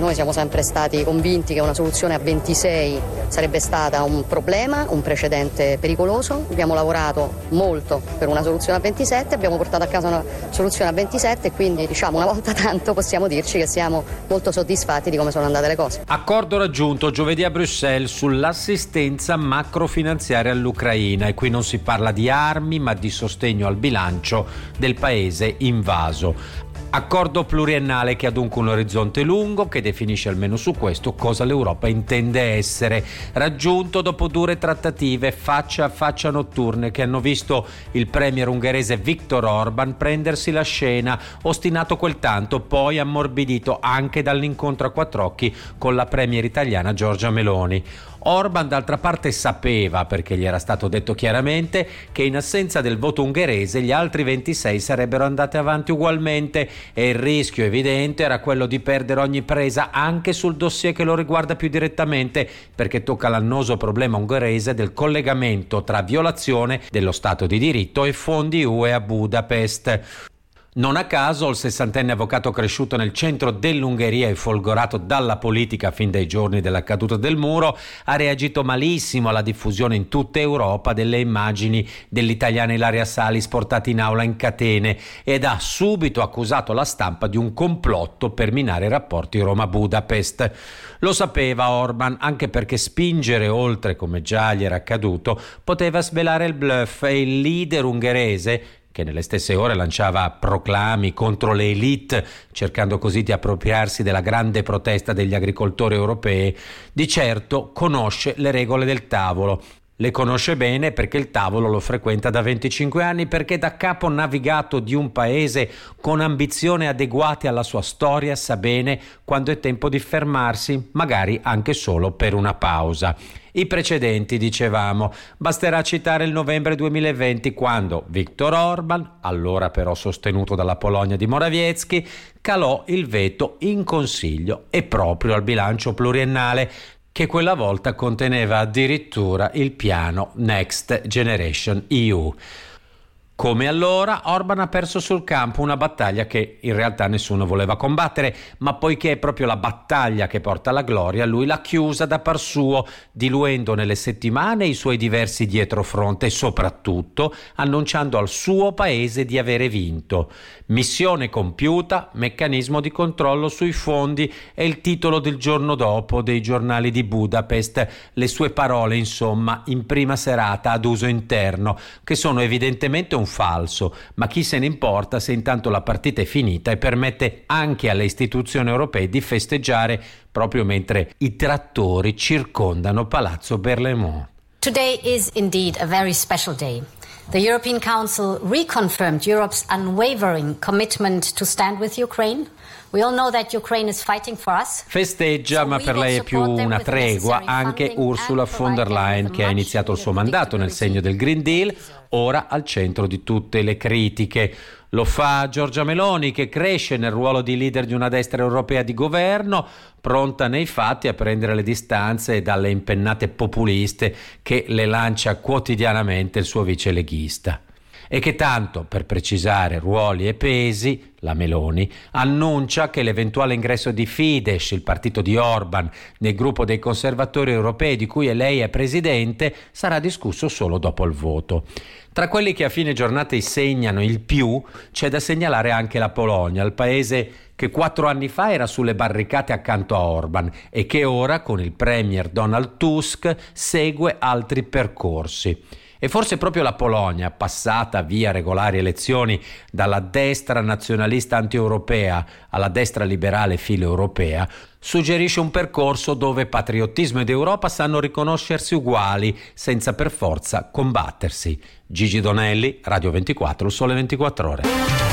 noi siamo sempre stati convinti che una soluzione a 26 sarebbe stata un problema, un precedente pericoloso. Abbiamo lavorato molto per una soluzione a 27, abbiamo portato a casa una soluzione a 27 e quindi diciamo una volta tanto possiamo dirci che siamo molto soddisfatti di come sono andate le cose. Accordo raggiunto giovedì a Bruxelles sull'assistenza macrofinanziaria all'Ucraina e qui non si parla di armi ma di sostegno al bilancio del paese invaso. Accordo pluriennale che ha dunque un orizzonte lungo che definisce almeno su questo cosa l'Europa intende essere, raggiunto dopo dure trattative faccia a faccia notturne che hanno visto il premier ungherese Viktor Orban prendersi la scena, ostinato quel tanto, poi ammorbidito anche dall'incontro a quattro occhi con la premier italiana Giorgia Meloni. Orban d'altra parte sapeva, perché gli era stato detto chiaramente, che in assenza del voto ungherese gli altri 26 sarebbero andati avanti ugualmente e il rischio evidente era quello di perdere ogni presa anche sul dossier che lo riguarda più direttamente, perché tocca l'annoso problema ungherese del collegamento tra violazione dello Stato di diritto e fondi UE a Budapest. Non a caso il sessantenne avvocato cresciuto nel centro dell'Ungheria e folgorato dalla politica fin dai giorni della caduta del muro ha reagito malissimo alla diffusione in tutta Europa delle immagini dell'italiana Ilaria Salis portata in aula in catene ed ha subito accusato la stampa di un complotto per minare i rapporti Roma-Budapest. Lo sapeva Orban anche perché spingere oltre, come già gli era accaduto, poteva svelare il bluff e il leader ungherese che nelle stesse ore lanciava proclami contro le elite, cercando così di appropriarsi della grande protesta degli agricoltori europei, di certo conosce le regole del tavolo. Le conosce bene perché il tavolo lo frequenta da 25 anni, perché da capo navigato di un paese con ambizioni adeguate alla sua storia sa bene quando è tempo di fermarsi, magari anche solo per una pausa. I precedenti, dicevamo, basterà citare il novembre 2020 quando Viktor Orban, allora però sostenuto dalla Polonia di Morawiecki, calò il veto in Consiglio e proprio al bilancio pluriennale che quella volta conteneva addirittura il piano Next Generation EU. Come allora, Orban ha perso sul campo una battaglia che in realtà nessuno voleva combattere, ma poiché è proprio la battaglia che porta alla gloria, lui l'ha chiusa da par suo, diluendo nelle settimane i suoi diversi dietrofront e soprattutto annunciando al suo paese di avere vinto. Missione compiuta, meccanismo di controllo sui fondi è il titolo del giorno dopo dei giornali di Budapest, le sue parole insomma in prima serata ad uso interno, che sono evidentemente un falso, ma chi se ne importa se intanto la partita è finita e permette anche alle istituzioni europee di festeggiare proprio mentre i trattori circondano Palazzo Berlemont. Today is indeed a very special day. The European Council reconfirmed Europe's unwavering commitment to stand with Ukraine. Festeggia, ma per lei è più una tregua, anche Ursula von der Leyen, che ha iniziato il suo mandato nel segno del Green Deal, ora al centro di tutte le critiche. Lo fa Giorgia Meloni, che cresce nel ruolo di leader di una destra europea di governo, pronta nei fatti a prendere le distanze dalle impennate populiste che le lancia quotidianamente il suo vice leghista e che tanto, per precisare ruoli e pesi, la Meloni annuncia che l'eventuale ingresso di Fidesz, il partito di Orban, nel gruppo dei conservatori europei di cui lei è presidente, sarà discusso solo dopo il voto. Tra quelli che a fine giornata segnano il più, c'è da segnalare anche la Polonia, il paese che quattro anni fa era sulle barricate accanto a Orban e che ora, con il premier Donald Tusk, segue altri percorsi. E forse proprio la Polonia, passata via regolari elezioni dalla destra nazionalista anti-europea alla destra liberale filo europea, suggerisce un percorso dove patriottismo ed Europa sanno riconoscersi uguali senza per forza combattersi. Gigi Donelli, Radio 24, Sole 24 Ore.